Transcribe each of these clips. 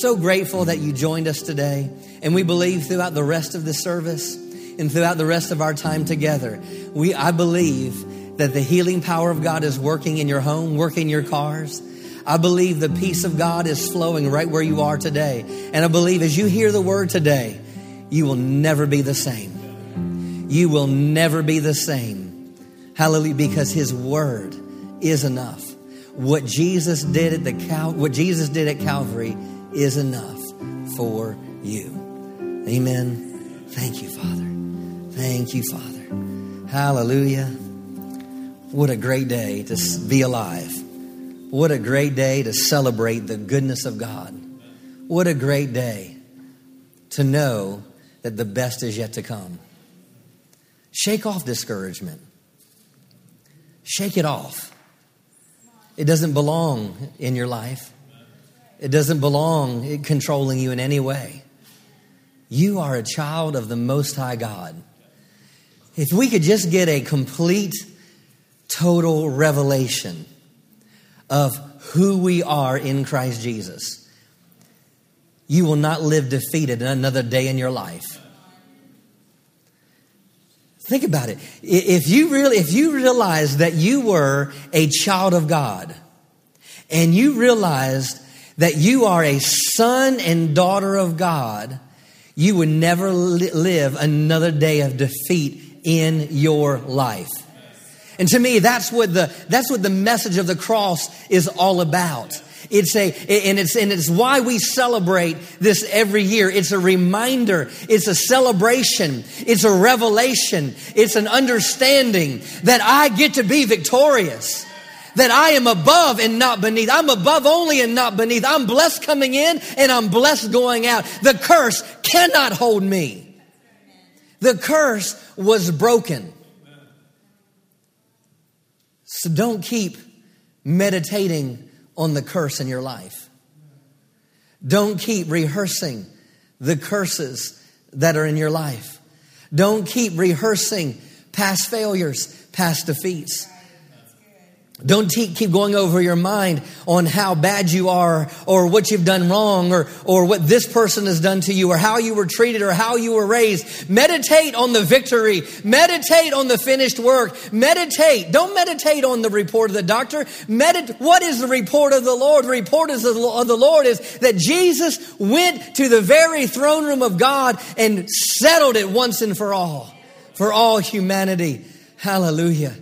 So grateful that you joined us today. And we believe throughout the rest of the service and throughout the rest of our time together, we, I believe that the healing power of God is working in your home, working your cars. I believe the peace of God is flowing right where you are today. And I believe as you hear the word today, you will never be the same. You will never be the same. Hallelujah, because his word is enough. What Jesus did at the Cal- what Jesus did at Calvary is enough for you. Amen. Thank you, Father. Thank you, Father. Hallelujah. What a great day to be alive. What a great day to celebrate the goodness of God. What a great day to know that the best is yet to come. Shake off discouragement. Shake it off. It doesn't belong in your life. It doesn't belong in controlling you in any way. You are a child of the Most High God. If we could just get a complete, total revelation of who we are in Christ Jesus, you will not live defeated another day in your life. Think about it. If you really, if you realize that you were a child of God and you realized that you are a son and daughter of God, you would never li- live another day of defeat in your life. And to me, that's what the, that's what the message of the cross is all about. It's a, and it's, and it's why we celebrate this every year. It's a reminder. It's a celebration. It's a revelation. It's an understanding that I get to be victorious. That I am above and not beneath. I'm above only and not beneath. I'm blessed coming in and I'm blessed going out. The curse cannot hold me. The curse was broken. So don't keep meditating on the curse in your life. Don't keep rehearsing the curses that are in your life. Don't keep rehearsing past failures, past defeats. Don't keep going over your mind on how bad you are or what you've done wrong or, or what this person has done to you or how you were treated or how you were raised. Meditate on the victory. Meditate on the finished work. Meditate. Don't meditate on the report of the doctor. Medit- what is the report of the Lord? The report of the Lord is that Jesus went to the very throne room of God and settled it once and for all, for all humanity. Hallelujah.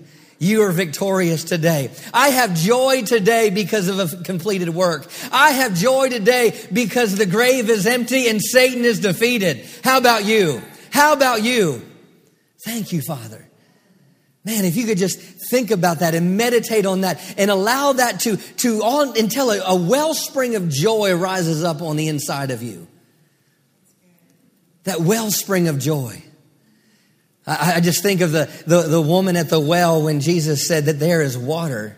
You are victorious today. I have joy today because of a completed work. I have joy today because the grave is empty and Satan is defeated. How about you? How about you? Thank you, Father. Man, if you could just think about that and meditate on that and allow that to, to on, until a, a wellspring of joy rises up on the inside of you. That wellspring of joy. I, I just think of the, the, the woman at the well when Jesus said that there is water.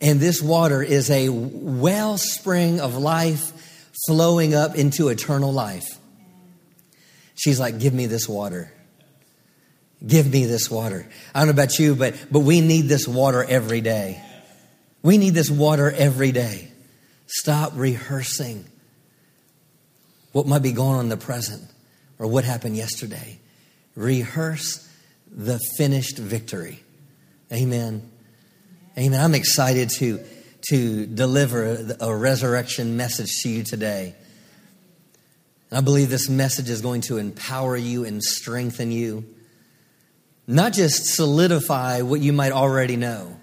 And this water is a wellspring of life flowing up into eternal life. She's like, Give me this water. Give me this water. I don't know about you, but, but we need this water every day. We need this water every day. Stop rehearsing what might be going on in the present or what happened yesterday rehearse the finished victory. Amen. Amen. I'm excited to, to deliver a resurrection message to you today. and I believe this message is going to empower you and strengthen you. Not just solidify what you might already know,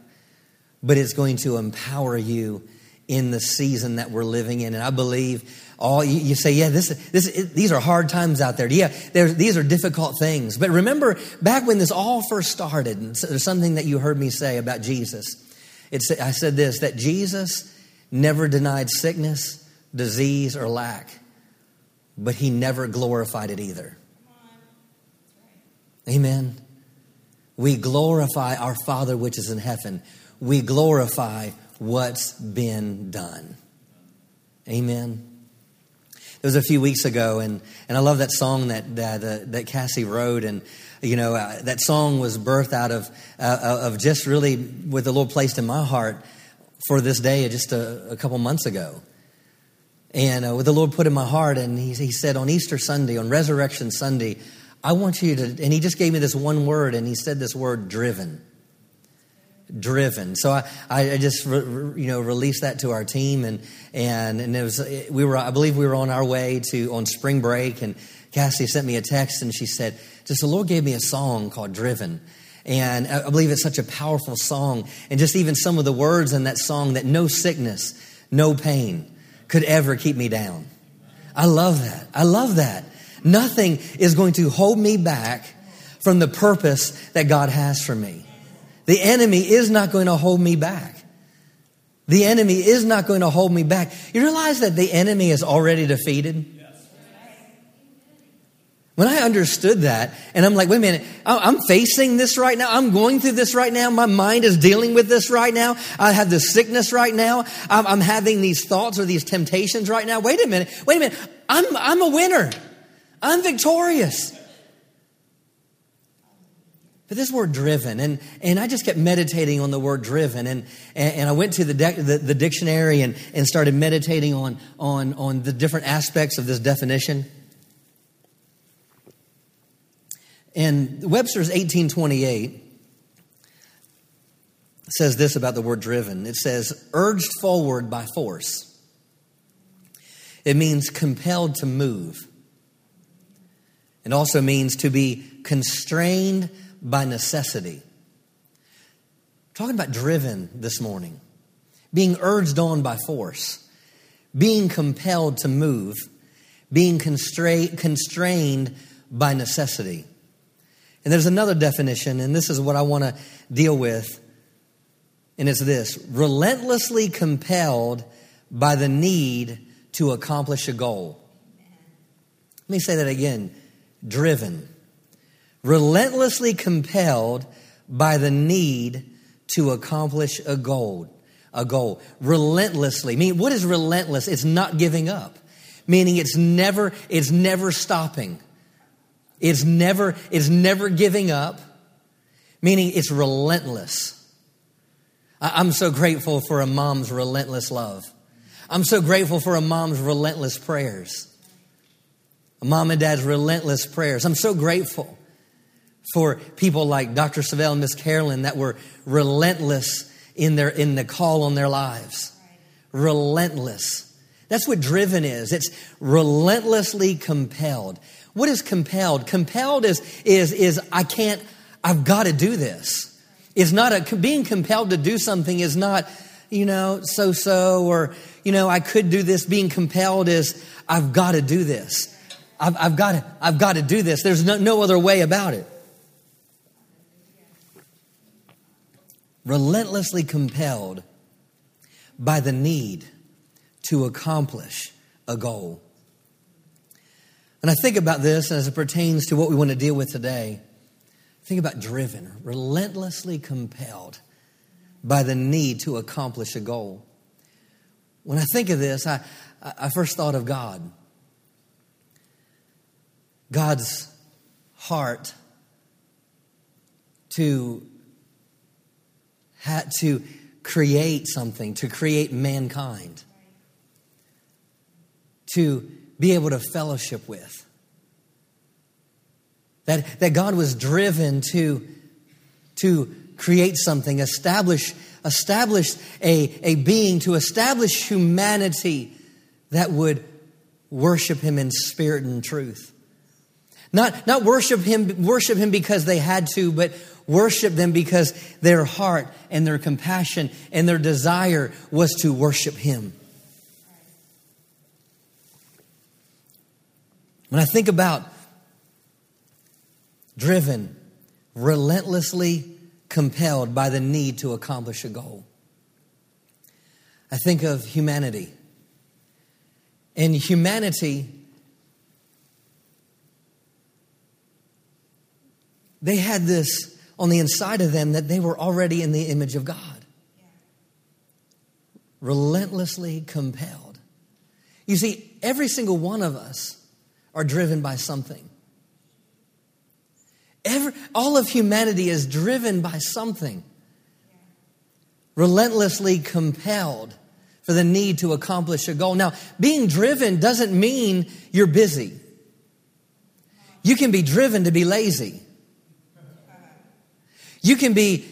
but it's going to empower you in the season that we're living in. And I believe all you, you say, yeah, this, this, it, these are hard times out there. Yeah, these are difficult things. But remember, back when this all first started, and there's something that you heard me say about Jesus. It's, I said this that Jesus never denied sickness, disease, or lack, but he never glorified it either. Amen. We glorify our Father which is in heaven. We glorify what's been done. Amen. It was a few weeks ago, and, and I love that song that, that, uh, that Cassie wrote. And, you know, uh, that song was birthed out of, uh, of just really what the Lord placed in my heart for this day just a, a couple months ago. And uh, what the Lord put in my heart, and he, he said on Easter Sunday, on Resurrection Sunday, I want you to, and he just gave me this one word, and he said this word, driven. Driven. So I, I just, re, you know, released that to our team, and and and it was, we were, I believe we were on our way to on spring break, and Cassie sent me a text, and she said, just the Lord gave me a song called Driven. And I believe it's such a powerful song. And just even some of the words in that song that no sickness, no pain could ever keep me down. I love that. I love that. Nothing is going to hold me back from the purpose that God has for me. The enemy is not going to hold me back. The enemy is not going to hold me back. You realize that the enemy is already defeated? When I understood that, and I'm like, wait a minute, I'm facing this right now. I'm going through this right now. My mind is dealing with this right now. I have this sickness right now. I'm, having these thoughts or these temptations right now. Wait a minute, wait a minute. I'm, I'm a winner. I'm victorious. But this word driven, and, and I just kept meditating on the word driven, and, and, I went to the, de- the, the dictionary and, and started meditating on, on, on the different aspects of this definition. And Webster's 1828 says this about the word driven it says, urged forward by force. It means compelled to move. It also means to be constrained by necessity. talking about driven this morning, being urged on by force, being compelled to move, being constra- constrained by necessity. And there's another definition, and this is what I want to deal with, and it's this relentlessly compelled by the need to accomplish a goal. Let me say that again driven, relentlessly compelled by the need to accomplish a goal. A goal. Relentlessly. I mean, what is relentless? It's not giving up. Meaning it's never, it's never stopping. It's never, it's never giving up, meaning it's relentless. I'm so grateful for a mom's relentless love. I'm so grateful for a mom's relentless prayers. A mom and dad's relentless prayers. I'm so grateful for people like Dr. Savelle and Miss Carolyn that were relentless in their in the call on their lives. Relentless. That's what driven is. It's relentlessly compelled. What is compelled? Compelled is, is, is I can't, I've got to do this. It's not a, being compelled to do something is not, you know, so so, or, you know, I could do this. Being compelled is, I've got to do this. I've, I've got to, I've got to do this. There's no, no other way about it. Relentlessly compelled by the need to accomplish a goal. And I think about this as it pertains to what we want to deal with today. Think about driven, relentlessly compelled by the need to accomplish a goal. When I think of this, I, I first thought of God. God's heart to, to create something, to create mankind, to be able to fellowship with. That, that God was driven to, to create something, establish, establish a, a being, to establish humanity that would worship Him in spirit and truth. Not, not worship him, worship him because they had to, but worship them because their heart and their compassion and their desire was to worship him. When I think about driven, relentlessly compelled by the need to accomplish a goal, I think of humanity. And humanity, they had this on the inside of them that they were already in the image of God. Relentlessly compelled. You see, every single one of us are driven by something. Every, all of humanity is driven by something. Relentlessly compelled, for the need to accomplish a goal. Now, being driven doesn't mean you're busy. You can be driven to be lazy. You can be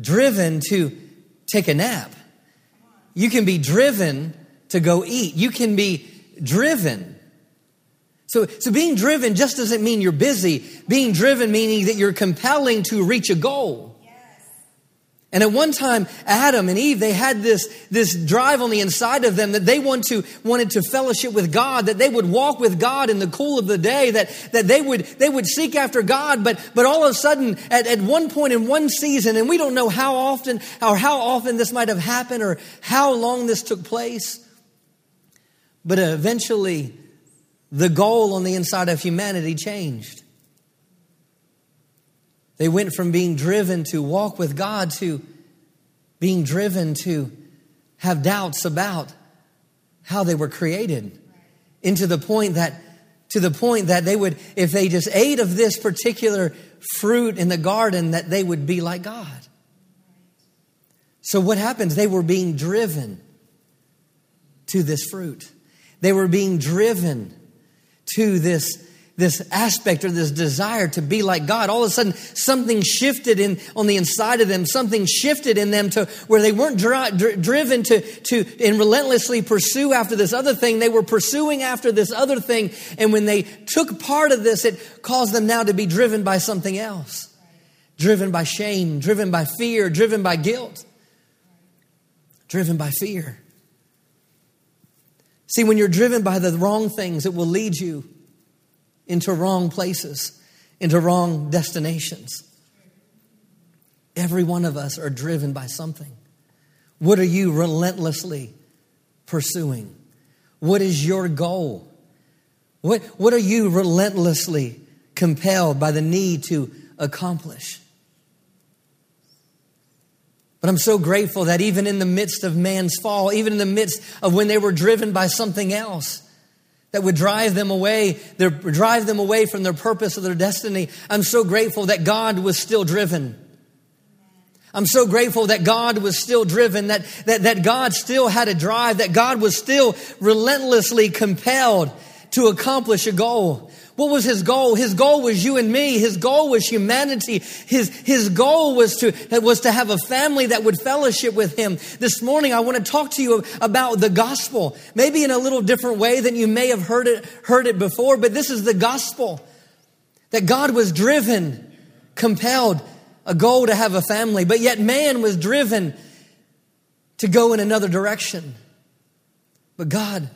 driven to take a nap. You can be driven to go eat. You can be driven. So, so being driven just doesn't mean you're busy. Being driven meaning that you're compelling to reach a goal. And at one time, Adam and Eve, they had this, this drive on the inside of them that they want to, wanted to fellowship with God, that they would walk with God in the cool of the day, that, that they would, they would seek after God. But, but all of a sudden, at, at one point in one season, and we don't know how often or how often this might have happened or how long this took place, but eventually the goal on the inside of humanity changed. They went from being driven to walk with God to being driven to have doubts about how they were created. Into the point that, to the point that they would, if they just ate of this particular fruit in the garden, that they would be like God. So what happens? They were being driven to this fruit. They were being driven to this this aspect or this desire to be like God. All of a sudden, something shifted in on the inside of them. Something shifted in them to where they weren't dri- dri- driven to to and relentlessly pursue after this other thing. They were pursuing after this other thing, and when they took part of this, it caused them now to be driven by something else, driven by shame, driven by fear, driven by guilt, driven by fear. See, when you're driven by the wrong things, it will lead you into wrong places, into wrong destinations. Every one of us are driven by something. What are you relentlessly pursuing? What is your goal? What, what are you relentlessly compelled by the need to accomplish? But I'm so grateful that even in the midst of man's fall, even in the midst of when they were driven by something else, that would drive them away, their, drive them away from their purpose or their destiny. I'm so grateful that God was still driven. I'm so grateful that God was still driven, that, that, that God still had a drive, that God was still relentlessly compelled to accomplish a goal. What was his goal? His goal was you and me. His goal was humanity. His, his goal was to, was to have a family that would fellowship with him. This morning, I want to talk to you about the gospel, maybe in a little different way than you may have heard it, heard it before, but this is the gospel that God was driven, compelled, a goal to have a family, but yet man was driven to go in another direction. But God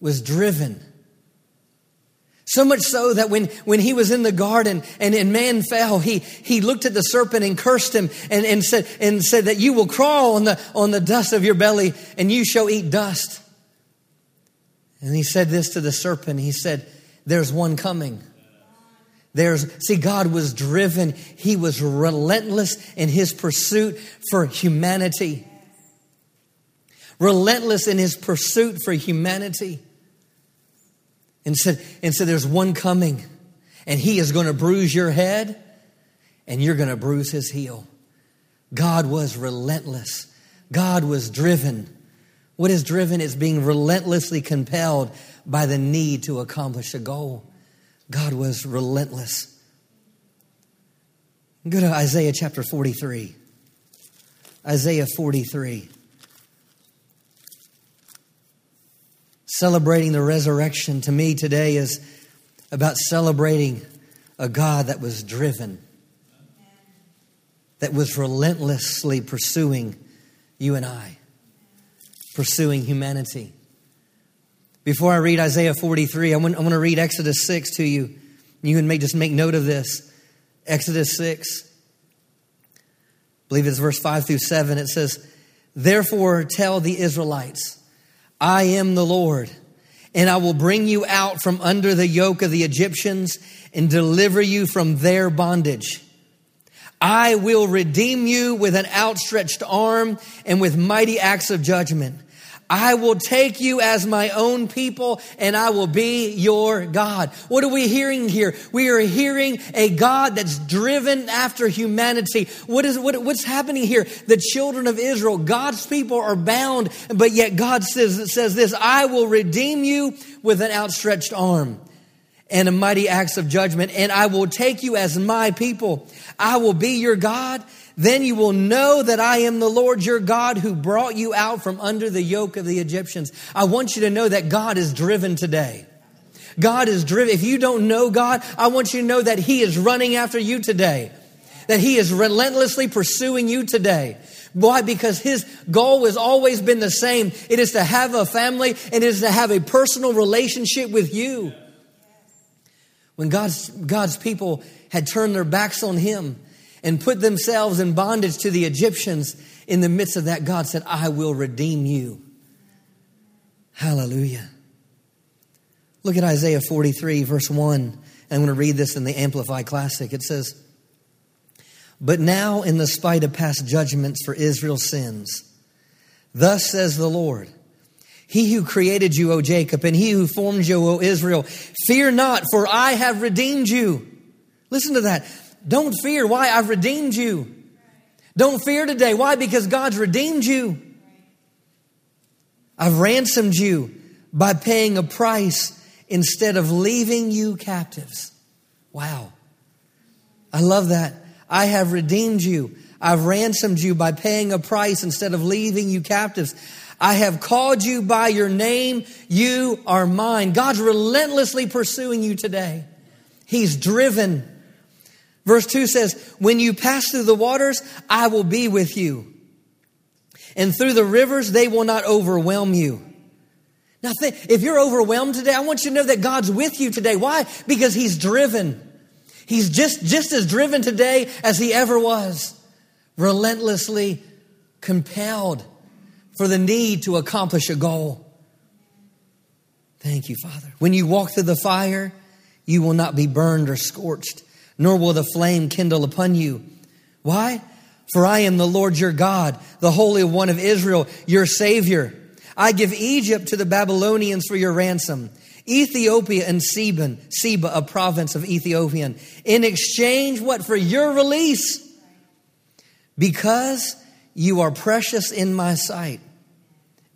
was driven so much so that when, when he was in the garden and, and man fell, he, he looked at the serpent and cursed him and, and, said, and said that you will crawl on the, on the dust of your belly and you shall eat dust. And he said this to the serpent. He said, There's one coming. There's, see, God was driven. He was relentless in his pursuit for humanity. Relentless in his pursuit for humanity and said, and said, There's one coming, and he is going to bruise your head, and you're going to bruise his heel. God was relentless. God was driven. What is driven is being relentlessly compelled by the need to accomplish a goal. God was relentless. Go to Isaiah chapter 43. Isaiah 43. Celebrating the resurrection to me today is about celebrating a God that was driven, that was relentlessly pursuing you and I, pursuing humanity. Before I read Isaiah 43, I want, I want to read Exodus 6 to you. You can make, just make note of this. Exodus 6, I believe it's verse 5 through 7. It says, Therefore tell the Israelites, I am the Lord, and I will bring you out from under the yoke of the Egyptians and deliver you from their bondage. I will redeem you with an outstretched arm and with mighty acts of judgment. I will take you as my own people and I will be your God. What are we hearing here? We are hearing a God that's driven after humanity. What is, what, what's happening here? The children of Israel, God's people are bound, but yet God says, says this, I will redeem you with an outstretched arm and a mighty acts of judgment, and I will take you as my people. I will be your God then you will know that I am the Lord your God who brought you out from under the yoke of the Egyptians. I want you to know that God is driven today. God is driven. If you don't know God, I want you to know that He is running after you today. That He is relentlessly pursuing you today. Why? Because His goal has always been the same. It is to have a family and it is to have a personal relationship with you. When God's, God's people had turned their backs on Him, and put themselves in bondage to the Egyptians, in the midst of that, God said, I will redeem you. Hallelujah. Look at Isaiah 43, verse 1. I'm going to read this in the Amplified Classic. It says, But now, in the spite of past judgments for Israel's sins, thus says the Lord, He who created you, O Jacob, and he who formed you, O Israel, fear not, for I have redeemed you. Listen to that. Don't fear. Why? I've redeemed you. Don't fear today. Why? Because God's redeemed you. I've ransomed you by paying a price instead of leaving you captives. Wow. I love that. I have redeemed you. I've ransomed you by paying a price instead of leaving you captives. I have called you by your name. You are mine. God's relentlessly pursuing you today. He's driven Verse 2 says, When you pass through the waters, I will be with you. And through the rivers, they will not overwhelm you. Now, if you're overwhelmed today, I want you to know that God's with you today. Why? Because He's driven. He's just, just as driven today as He ever was. Relentlessly compelled for the need to accomplish a goal. Thank you, Father. When you walk through the fire, you will not be burned or scorched nor will the flame kindle upon you. Why? For I am the Lord your God, the Holy One of Israel, your Savior. I give Egypt to the Babylonians for your ransom, Ethiopia and Seba, Seba, a province of Ethiopian, in exchange, what? For your release. Because you are precious in my sight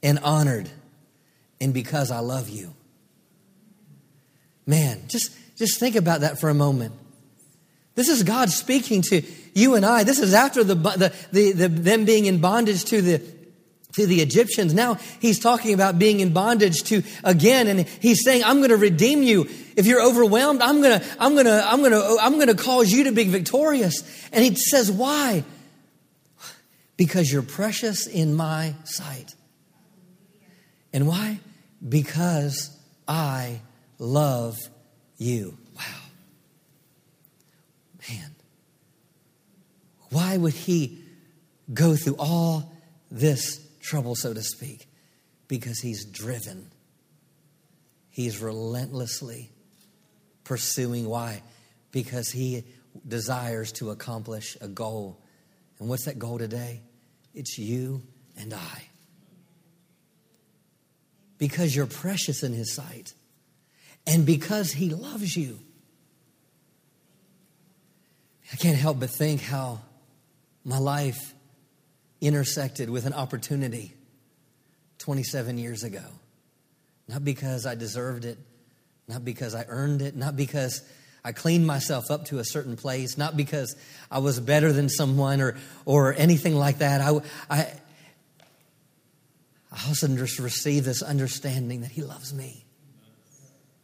and honored, and because I love you. Man, just, just think about that for a moment. This is God speaking to you and I. This is after the, the, the, the, them being in bondage to the, to the Egyptians. Now he's talking about being in bondage to again, and he's saying, I'm going to redeem you. If you're overwhelmed, I'm going to, I'm going to, I'm going to, I'm going to cause you to be victorious. And he says, why? Because you're precious in my sight. And why? Because I love you. Why would he go through all this trouble, so to speak? Because he's driven. He's relentlessly pursuing. Why? Because he desires to accomplish a goal. And what's that goal today? It's you and I. Because you're precious in his sight. And because he loves you. I can't help but think how my life intersected with an opportunity 27 years ago. Not because I deserved it, not because I earned it, not because I cleaned myself up to a certain place, not because I was better than someone or, or anything like that. I, I, I also just received this understanding that He loves me.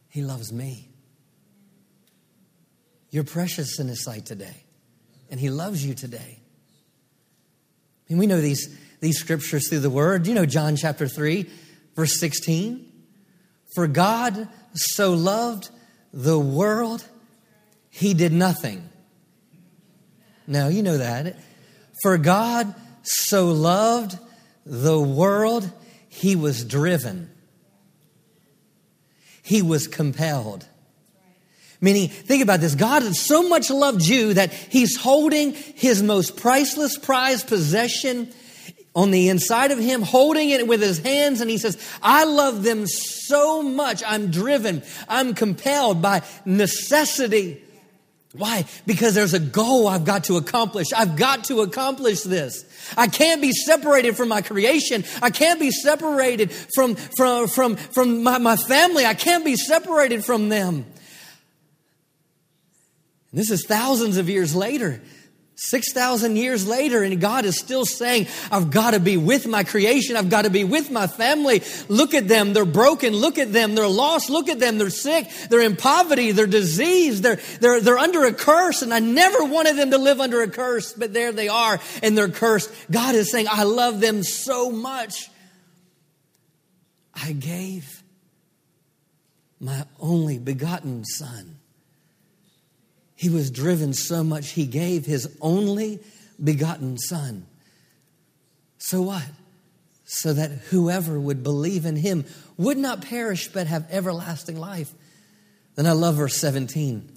He loves me. You're precious in His sight today, and He loves you today. I mean, we know these, these scriptures through the word. You know John chapter 3, verse 16. For God so loved the world, he did nothing. No, you know that. For God so loved the world, he was driven. He was compelled. Meaning, think about this. God has so much loved you that He's holding His most priceless prized possession on the inside of him, holding it with his hands, and he says, I love them so much. I'm driven. I'm compelled by necessity. Why? Because there's a goal I've got to accomplish. I've got to accomplish this. I can't be separated from my creation. I can't be separated from, from, from, from my, my family. I can't be separated from them. This is thousands of years later. 6,000 years later, and God is still saying, I've got to be with my creation. I've got to be with my family. Look at them. They're broken. Look at them. They're lost. Look at them. They're sick. They're in poverty. They're diseased. They're, they're, they're under a curse. And I never wanted them to live under a curse, but there they are and they're cursed. God is saying, I love them so much. I gave my only begotten son he was driven so much, he gave his only begotten Son. So what? So that whoever would believe in him would not perish but have everlasting life. Then I love verse 17.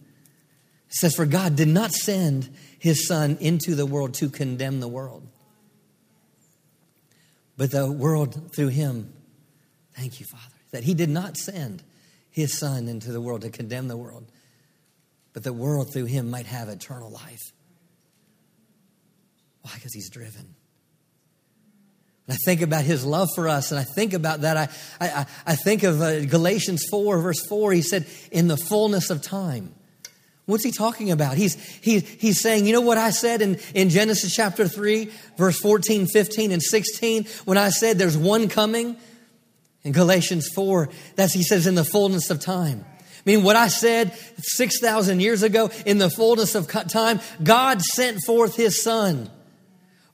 It says, For God did not send his Son into the world to condemn the world, but the world through him. Thank you, Father, that he did not send his Son into the world to condemn the world but the world through him might have eternal life. Why? Because he's driven. And I think about his love for us, and I think about that. I, I, I think of uh, Galatians 4, verse 4. He said, In the fullness of time. What's he talking about? He's, he, he's saying, you know what I said in, in Genesis chapter 3, verse 14, 15, and 16, when I said there's one coming? In Galatians 4, that's, he says, in the fullness of time. I mean, what I said 6,000 years ago, in the fullness of time, God sent forth his son.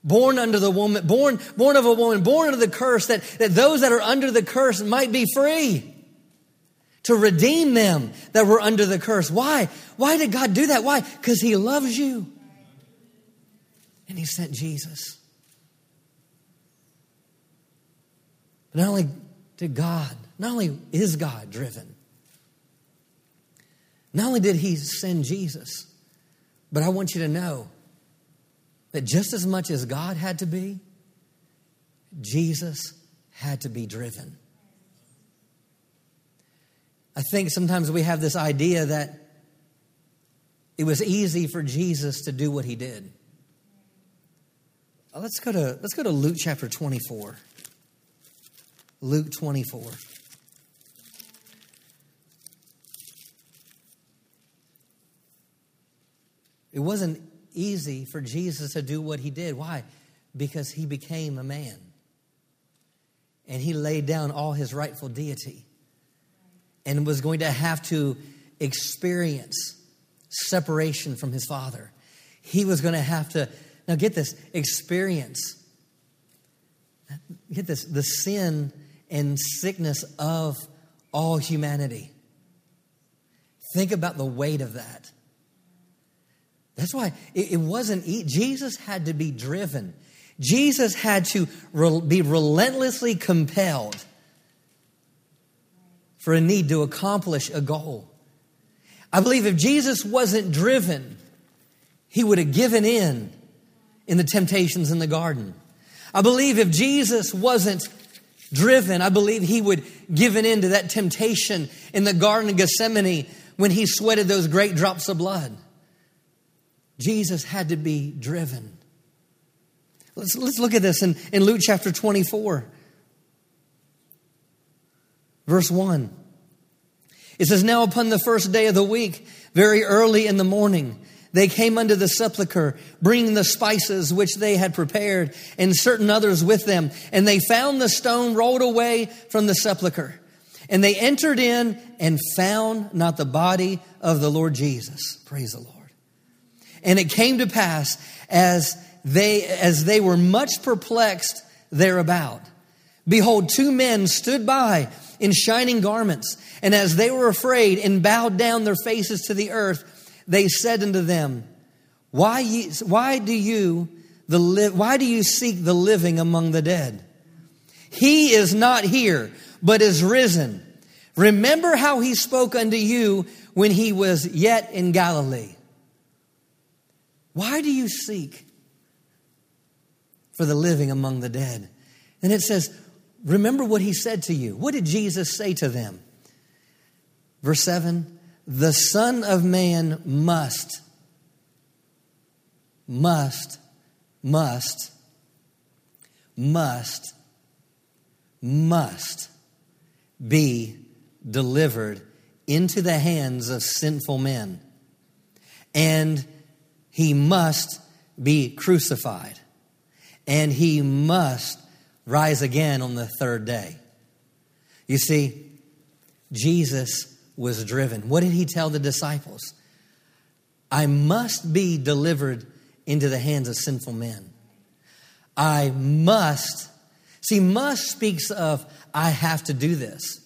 Born under the woman, born, born of a woman, born under the curse, that, that those that are under the curse might be free. To redeem them that were under the curse. Why? Why did God do that? Why? Because he loves you. And he sent Jesus. But not only did God, not only is God driven, not only did he send Jesus, but I want you to know that just as much as God had to be, Jesus had to be driven. I think sometimes we have this idea that it was easy for Jesus to do what he did. Uh, let's go to, let's go to Luke chapter 24. Luke 24. It wasn't easy for Jesus to do what he did. Why? Because he became a man. And he laid down all his rightful deity and was going to have to experience separation from his father. He was going to have to, now get this, experience, get this, the sin and sickness of all humanity. Think about the weight of that. That's why it, it wasn't, Jesus had to be driven. Jesus had to re, be relentlessly compelled for a need to accomplish a goal. I believe if Jesus wasn't driven, he would have given in in the temptations in the garden. I believe if Jesus wasn't driven, I believe he would given in to that temptation in the Garden of Gethsemane when he sweated those great drops of blood. Jesus had to be driven. Let's, let's look at this in, in Luke chapter 24, verse 1. It says, Now upon the first day of the week, very early in the morning, they came unto the sepulchre, bringing the spices which they had prepared, and certain others with them. And they found the stone rolled away from the sepulchre. And they entered in and found not the body of the Lord Jesus. Praise the Lord. And it came to pass as they, as they were much perplexed thereabout. Behold, two men stood by in shining garments. And as they were afraid and bowed down their faces to the earth, they said unto them, Why, ye, why do you the li- why do you seek the living among the dead? He is not here, but is risen. Remember how he spoke unto you when he was yet in Galilee why do you seek for the living among the dead. And it says, Remember what he said to you. What did Jesus say to them? Verse 7 The Son of Man must, must, must, must, must be delivered into the hands of sinful men. And he must be crucified. And he must rise again on the third day. You see, Jesus was driven. What did he tell the disciples? I must be delivered into the hands of sinful men. I must. See, must speaks of I have to do this.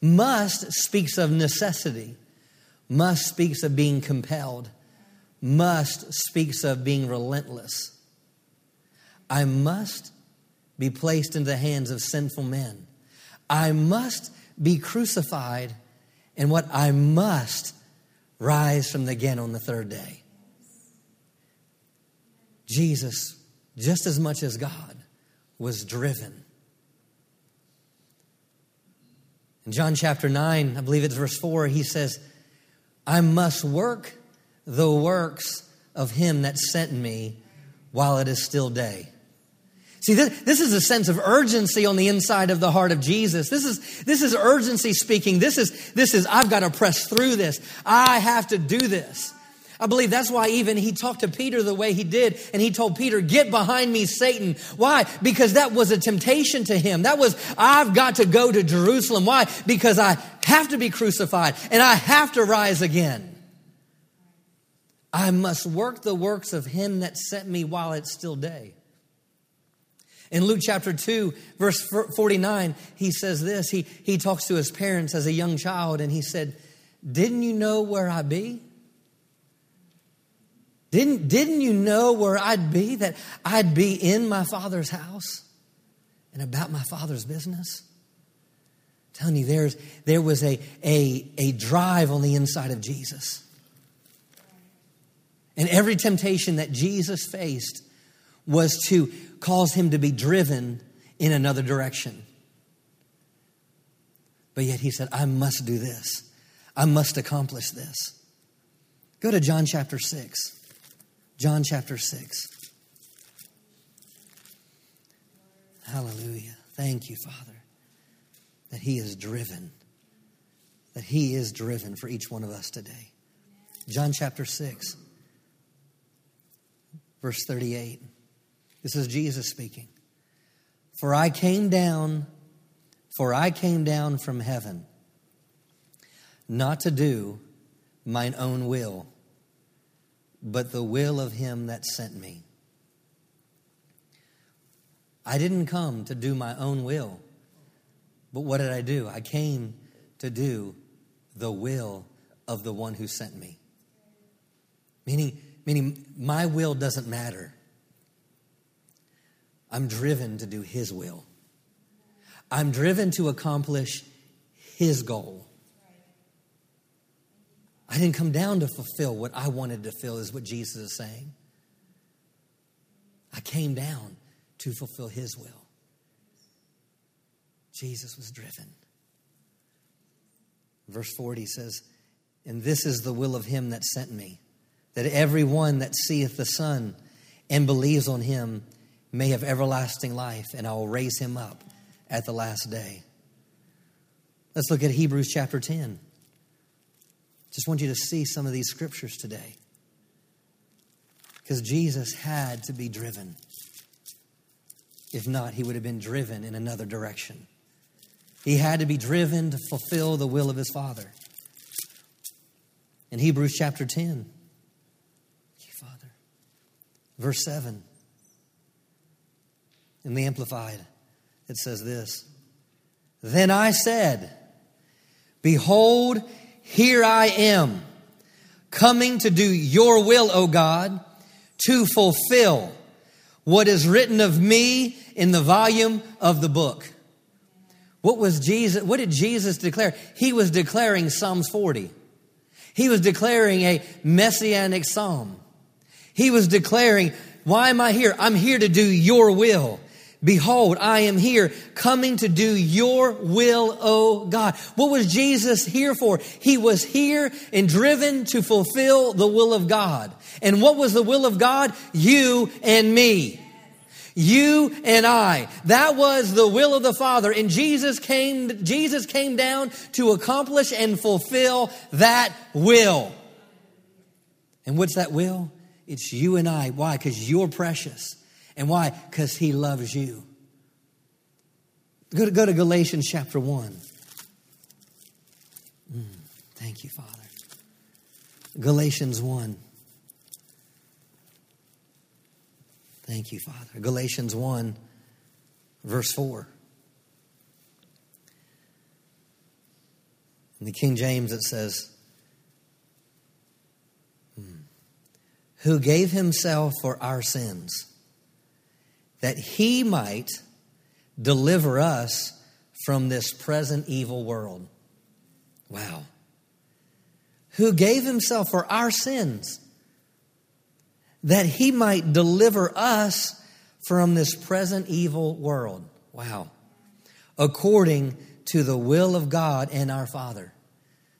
Must speaks of necessity. Must speaks of being compelled. Must speaks of being relentless. I must be placed into the hands of sinful men. I must be crucified, and what I must rise from the again on the third day. Jesus, just as much as God, was driven. In John chapter 9, I believe it's verse 4, he says, I must work the works of him that sent me while it is still day. See, this, this is a sense of urgency on the inside of the heart of Jesus. This is, this is urgency speaking. This is, this is, I've got to press through this. I have to do this. I believe that's why even he talked to Peter the way he did, and he told Peter, Get behind me, Satan. Why? Because that was a temptation to him. That was, I've got to go to Jerusalem. Why? Because I have to be crucified and I have to rise again. I must work the works of him that sent me while it's still day. In Luke chapter 2, verse 49, he says this. He, he talks to his parents as a young child, and he said, Didn't you know where I be? Didn't, didn't you know where I'd be? That I'd be in my father's house and about my father's business? I'm telling you, there's, there was a, a, a drive on the inside of Jesus. And every temptation that Jesus faced was to cause him to be driven in another direction. But yet he said, I must do this. I must accomplish this. Go to John chapter 6. John chapter 6. Hallelujah. Thank you, Father, that He is driven, that He is driven for each one of us today. John chapter 6, verse 38. This is Jesus speaking. For I came down, for I came down from heaven, not to do mine own will, but the will of him that sent me. I didn't come to do my own will, but what did I do? I came to do the will of the one who sent me. Meaning, meaning my will doesn't matter. I'm driven to do His will. I'm driven to accomplish His goal. I didn't come down to fulfill what I wanted to fill, is what Jesus is saying. I came down to fulfill His will. Jesus was driven. Verse 40 says, And this is the will of Him that sent me, that every one that seeth the Son and believes on Him may have everlasting life, and I will raise him up at the last day. Let's look at Hebrews chapter 10. Just want you to see some of these scriptures today. Because Jesus had to be driven. If not, he would have been driven in another direction. He had to be driven to fulfill the will of his Father. In Hebrews chapter 10, thank you, Father. Verse 7 in the Amplified, it says this Then I said, Behold, here I am, coming to do your will, O God, to fulfill what is written of me in the volume of the book. What was Jesus, what did Jesus declare? He was declaring Psalms 40. He was declaring a messianic psalm. He was declaring Why am I here? I'm here to do your will. Behold, I am here coming to do your will, O God. What was Jesus here for? He was here and driven to fulfill the will of God. And what was the will of God? You and me. You and I. That was the will of the Father. And Jesus came, Jesus came down to accomplish and fulfill that will. And what's that will? It's you and I. Why? Because you're precious. And why? Because he loves you. Go to, go to Galatians chapter 1. Mm, thank you, Father. Galatians 1. Thank you, Father. Galatians 1, verse 4. In the King James, it says, Who gave himself for our sins, that he might deliver us from this present evil world. Wow. Who gave himself for our sins that he might deliver us from this present evil world. Wow. According to the will of God and our Father.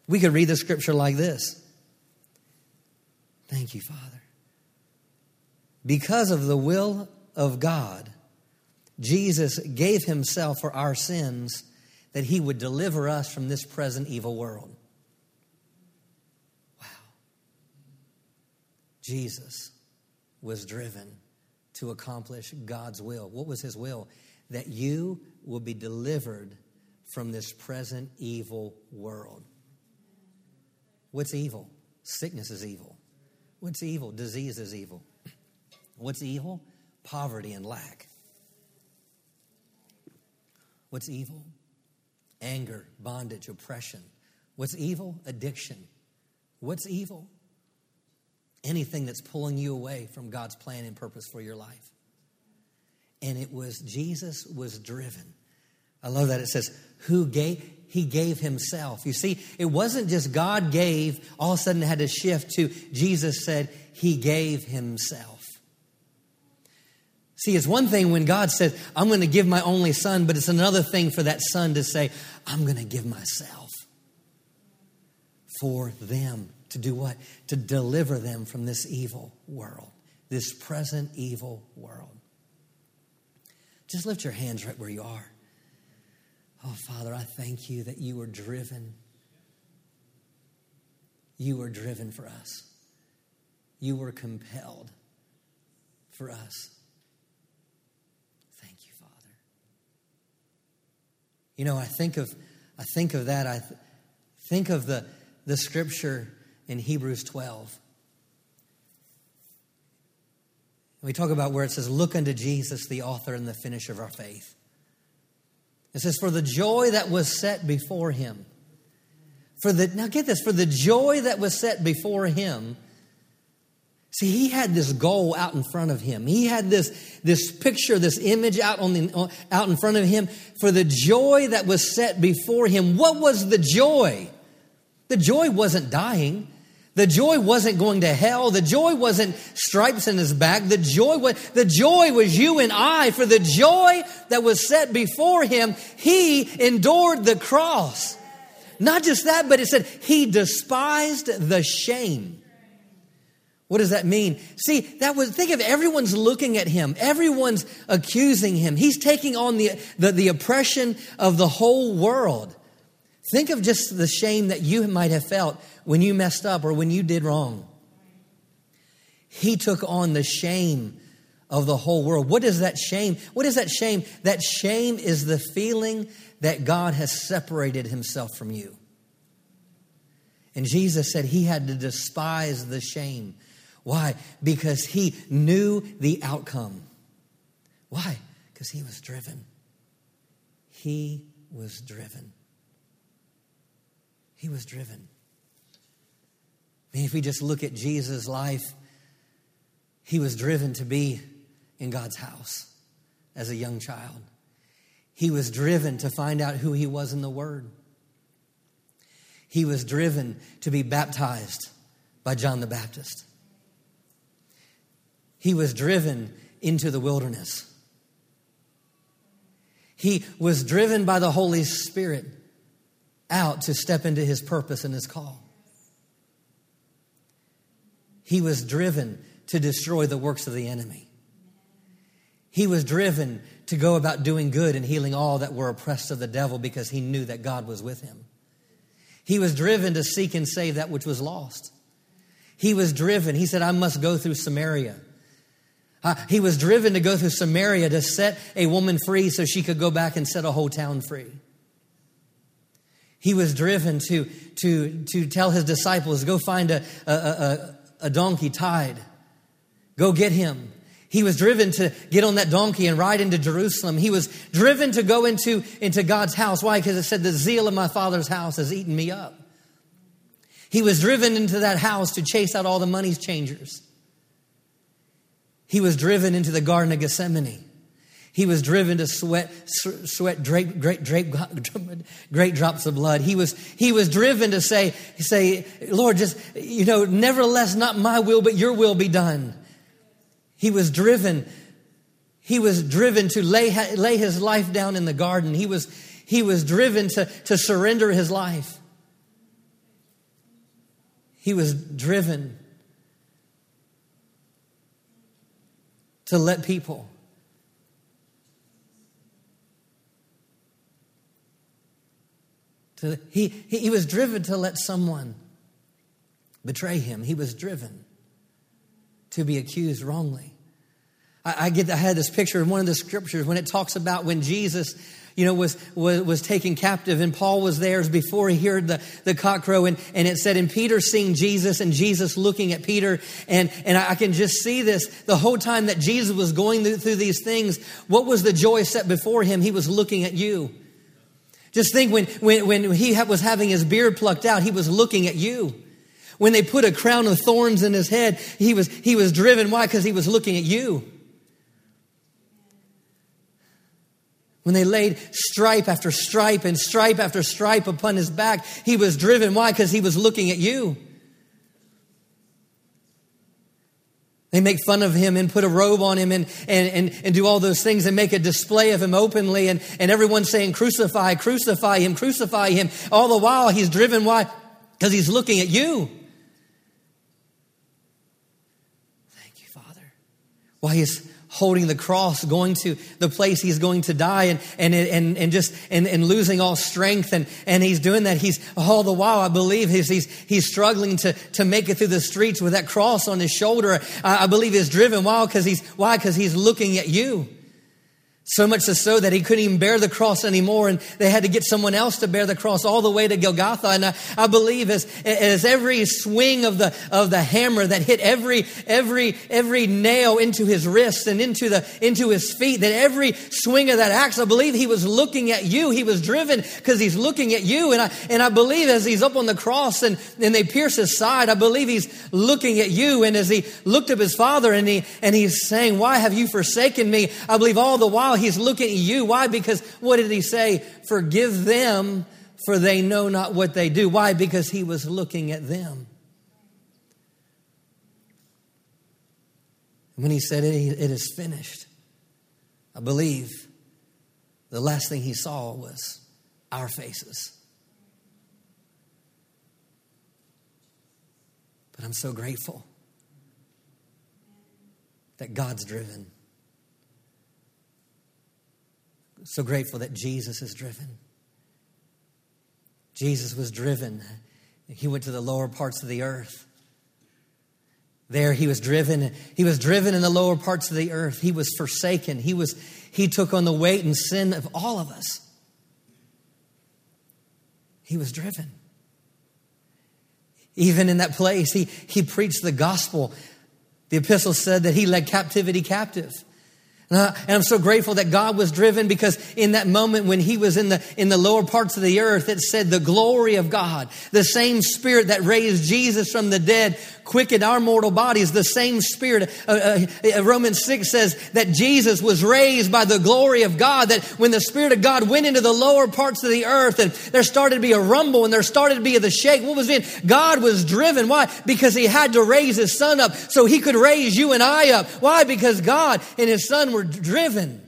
We could read the scripture like this Thank you, Father. Because of the will of God, Jesus gave himself for our sins that he would deliver us from this present evil world. Wow. Jesus was driven to accomplish God's will. What was his will? That you will be delivered from this present evil world. What's evil? Sickness is evil. What's evil? Disease is evil. What's evil? Poverty and lack. What's evil? Anger, bondage, oppression. What's evil? Addiction. What's evil? anything that's pulling you away from God's plan and purpose for your life. And it was Jesus was driven. I love that it says, who gave, he gave himself. You see, it wasn't just God gave, all of a sudden it had to shift to Jesus said, he gave himself. See, it's one thing when God says, I'm going to give my only son, but it's another thing for that son to say, I'm going to give myself for them. To do what? To deliver them from this evil world, this present evil world. Just lift your hands right where you are. Oh, Father, I thank you that you were driven. You were driven for us. You were compelled for us. Thank you, Father. You know, I think of I think of that. I th- think of the the scripture in Hebrews 12. We talk about where it says, Look unto Jesus, the author and the finisher of our faith. It says, For the joy that was set before him, for the, now get this, for the joy that was set before him, See, he had this goal out in front of him. He had this, this picture, this image out, on the, out in front of him for the joy that was set before him. What was the joy? The joy wasn't dying. The joy wasn't going to hell. The joy wasn't stripes in his back. The joy was, the joy was you and I. For the joy that was set before him, he endured the cross. Not just that, but it said he despised the shame. What does that mean? See, that was, think of everyone's looking at him. Everyone's accusing him. He's taking on the, the, the oppression of the whole world. Think of just the shame that you might have felt when you messed up or when you did wrong. He took on the shame of the whole world. What is that shame? What is that shame? That shame is the feeling that God has separated himself from you. And Jesus said he had to despise the shame. Why? Because he knew the outcome. Why? Because he was driven. He was driven. He was driven. I mean, if we just look at Jesus' life, he was driven to be in God's house as a young child. He was driven to find out who he was in the Word. He was driven to be baptized by John the Baptist. He was driven into the wilderness. He was driven by the Holy Spirit out to step into his purpose and his call. He was driven to destroy the works of the enemy. He was driven to go about doing good and healing all that were oppressed of the devil because he knew that God was with him. He was driven to seek and save that which was lost. He was driven. He said, I must go through Samaria. Uh, he was driven to go through Samaria to set a woman free so she could go back and set a whole town free. He was driven to, to, to tell his disciples, go find a, a, a, a donkey tied. Go get him. He was driven to get on that donkey and ride into Jerusalem. He was driven to go into, into God's house. Why? Because it said, The zeal of my father's house has eaten me up. He was driven into that house to chase out all the money changers. He was driven into the Garden of Gethsemane. He was driven to sweat, sweat great, great, great, great drops of blood. He was, he was driven to say, say, Lord, just, you know, nevertheless, not my will, but your will be done. He was driven, he was driven to lay, lay his life down in the garden. He was, he was driven to, to surrender his life. He was driven to let people to, he, he was driven to let someone betray him. He was driven to be accused wrongly. I, I get I had this picture in one of the scriptures when it talks about when Jesus you know, was, was, was taken captive and Paul was there before he heard the, the cock crow. And, and it said, and Peter seeing Jesus and Jesus looking at Peter. And, and I can just see this the whole time that Jesus was going through, through these things. What was the joy set before him? He was looking at you. Just think when, when, when he was having his beard plucked out, he was looking at you. When they put a crown of thorns in his head, he was, he was driven. Why? Because he was looking at you. When they laid stripe after stripe and stripe after stripe upon his back, he was driven. Why? Because he was looking at you. They make fun of him and put a robe on him and, and, and, and do all those things and make a display of him openly. And, and everyone's saying, Crucify, crucify him, crucify him. All the while, he's driven. Why? Because he's looking at you. Thank you, Father. Why he's holding the cross, going to the place he's going to die and, and, and, and just, and, and losing all strength. And, and he's doing that. He's all the while, I believe he's, he's, he's struggling to, to make it through the streets with that cross on his shoulder. I, I believe he's driven. Why? Because he's, why? Because he's looking at you. So much so that he couldn't even bear the cross anymore, and they had to get someone else to bear the cross all the way to Golgotha. And I, I, believe as, as every swing of the of the hammer that hit every every every nail into his wrists and into the into his feet, that every swing of that axe, I believe he was looking at you. He was driven because he's looking at you. And I and I believe as he's up on the cross and, and they pierce his side, I believe he's looking at you. And as he looked at his father and he and he's saying, Why have you forsaken me? I believe all the while he's looking at you. Why? Because what did he say? Forgive them, for they know not what they do. Why? Because he was looking at them. When he said, It is finished, I believe the last thing he saw was our faces. But I'm so grateful that God's driven so grateful that Jesus is driven. Jesus was driven. He went to the lower parts of the earth. There he was driven. He was driven in the lower parts of the earth. He was forsaken. He was he took on the weight and sin of all of us. He was driven. Even in that place, he, he preached the gospel. The epistle said that he led captivity captive. Uh, and I'm so grateful that God was driven because in that moment when he was in the, in the lower parts of the earth, it said the glory of God, the same spirit that raised Jesus from the dead, quickened our mortal bodies, the same spirit. Uh, uh, uh Romans 6 says that Jesus was raised by the glory of God, that when the spirit of God went into the lower parts of the earth and there started to be a rumble and there started to be the shake, what was being? God was driven. Why? Because he had to raise his son up so he could raise you and I up. Why? Because God and his son were were driven.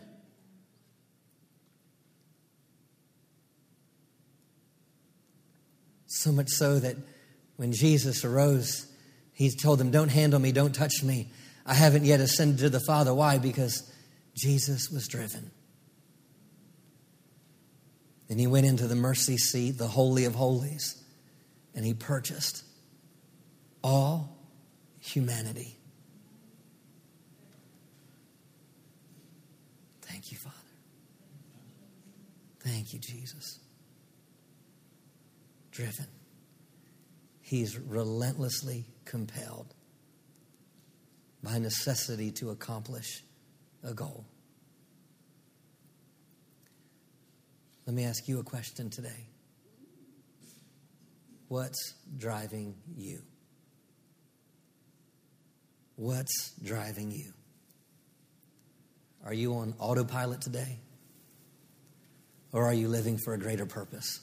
So much so that when Jesus arose, he told them, Don't handle me, don't touch me. I haven't yet ascended to the Father. Why? Because Jesus was driven. Then he went into the mercy seat, the Holy of Holies, and he purchased all humanity. Thank you, Father. Thank you, Jesus. Driven. He's relentlessly compelled by necessity to accomplish a goal. Let me ask you a question today. What's driving you? What's driving you? Are you on autopilot today? Or are you living for a greater purpose?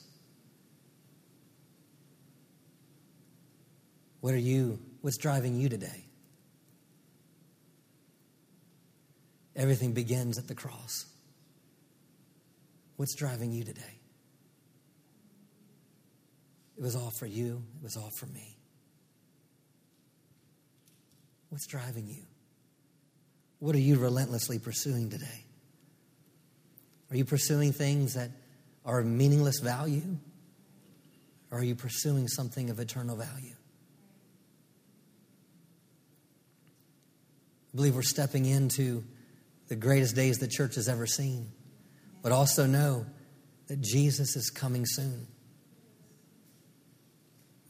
What are you, what's driving you today? Everything begins at the cross. What's driving you today? It was all for you, it was all for me. What's driving you? What are you relentlessly pursuing today? Are you pursuing things that are of meaningless value? Or are you pursuing something of eternal value? I believe we're stepping into the greatest days the church has ever seen, but also know that Jesus is coming soon.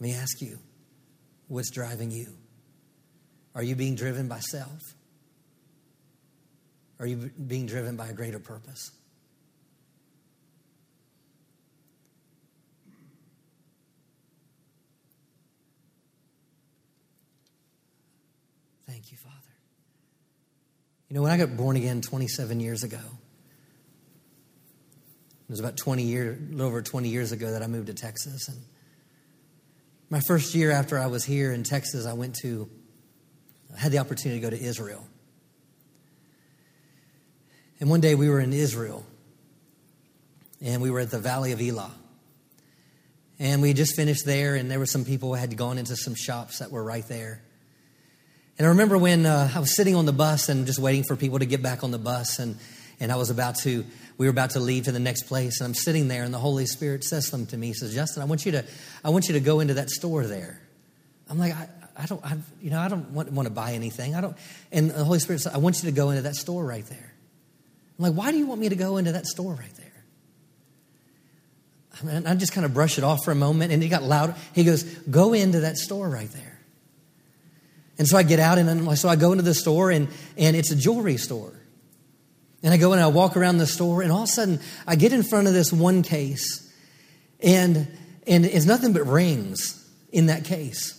Let me ask you what's driving you? Are you being driven by self? Are you being driven by a greater purpose? Thank you, Father. You know, when I got born again 27 years ago, it was about 20 years, a little over 20 years ago that I moved to Texas. And my first year after I was here in Texas, I went to, I had the opportunity to go to Israel. And one day we were in Israel and we were at the Valley of Elah. And we just finished there, and there were some people who had gone into some shops that were right there. And I remember when uh, I was sitting on the bus and just waiting for people to get back on the bus, and, and I was about to, we were about to leave to the next place, and I'm sitting there, and the Holy Spirit says something to me. He says, Justin, I want you to, I want you to go into that store there. I'm like, I, I don't, I, you know, I don't want, want to buy anything. I don't, and the Holy Spirit said, I want you to go into that store right there. I'm like, why do you want me to go into that store right there? I, just kind of brush it off for a moment, and he got loud. He goes, go into that store right there. And so I get out, and so I go into the store, and, and it's a jewelry store. And I go and I walk around the store, and all of a sudden I get in front of this one case, and, and it's nothing but rings in that case.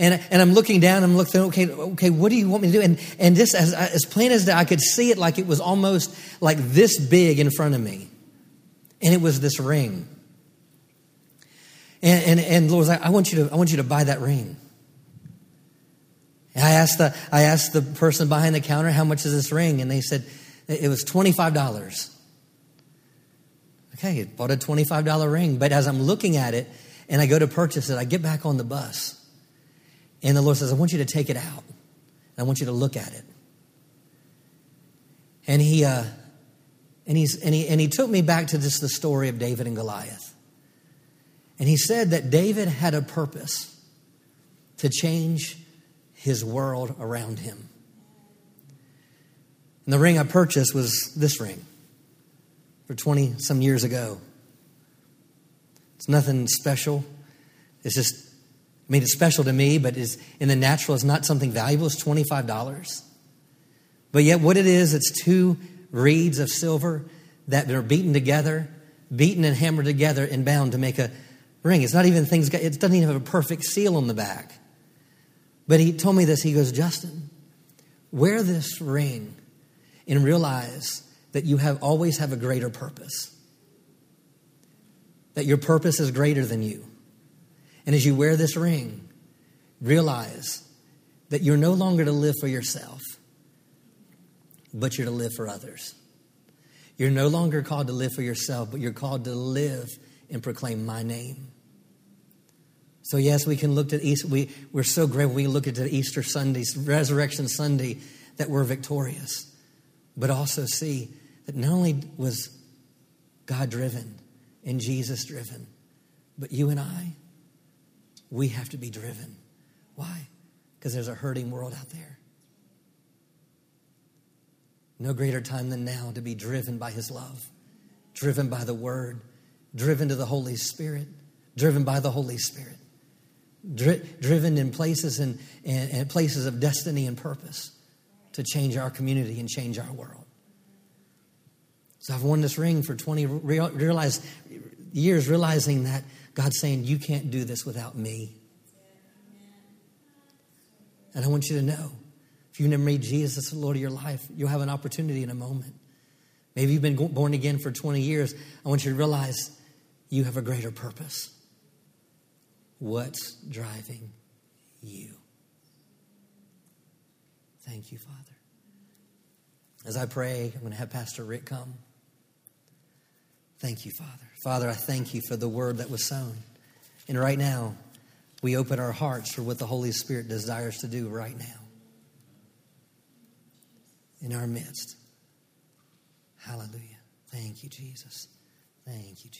And, and I'm looking down, I'm looking, okay, okay, what do you want me to do? And, and just as, as plain as that, I could see it like it was almost like this big in front of me. And it was this ring. And, and, and Lord like, I want you to, I want you to buy that ring. And I asked the, I asked the person behind the counter, how much is this ring? And they said, it was $25. Okay, I bought a $25 ring. But as I'm looking at it and I go to purchase it, I get back on the bus. And the Lord says, I want you to take it out. I want you to look at it. And he, uh, and, he's, and, he, and he took me back to just the story of David and Goliath. And he said that David had a purpose to change his world around him. And the ring I purchased was this ring for 20 some years ago. It's nothing special. It's just I mean, it's special to me, but is in the natural it's not something valuable. It's $25. But yet, what it is, it's two reeds of silver that are beaten together, beaten and hammered together and bound to make a ring. It's not even things, it doesn't even have a perfect seal on the back. But he told me this. He goes, Justin, wear this ring and realize that you have always have a greater purpose. That your purpose is greater than you. And as you wear this ring, realize that you're no longer to live for yourself, but you're to live for others. You're no longer called to live for yourself, but you're called to live and proclaim my name. So, yes, we can look at Easter. We, we're so grateful we look at the Easter Sunday, Resurrection Sunday, that we're victorious, but also see that not only was God driven and Jesus driven, but you and I, we have to be driven. Why? Because there's a hurting world out there. No greater time than now to be driven by His love, driven by the Word, driven to the Holy Spirit, driven by the Holy Spirit dri- driven in places and, and, and places of destiny and purpose to change our community and change our world. So I've worn this ring for 20 real, years, realizing that God's saying, You can't do this without me. And I want you to know if you've never made Jesus the Lord of your life, you'll have an opportunity in a moment. Maybe you've been born again for 20 years. I want you to realize you have a greater purpose. What's driving you? Thank you, Father. As I pray, I'm going to have Pastor Rick come. Thank you, Father. Father, I thank you for the word that was sown. And right now, we open our hearts for what the Holy Spirit desires to do right now in our midst. Hallelujah. Thank you, Jesus. Thank you, Jesus.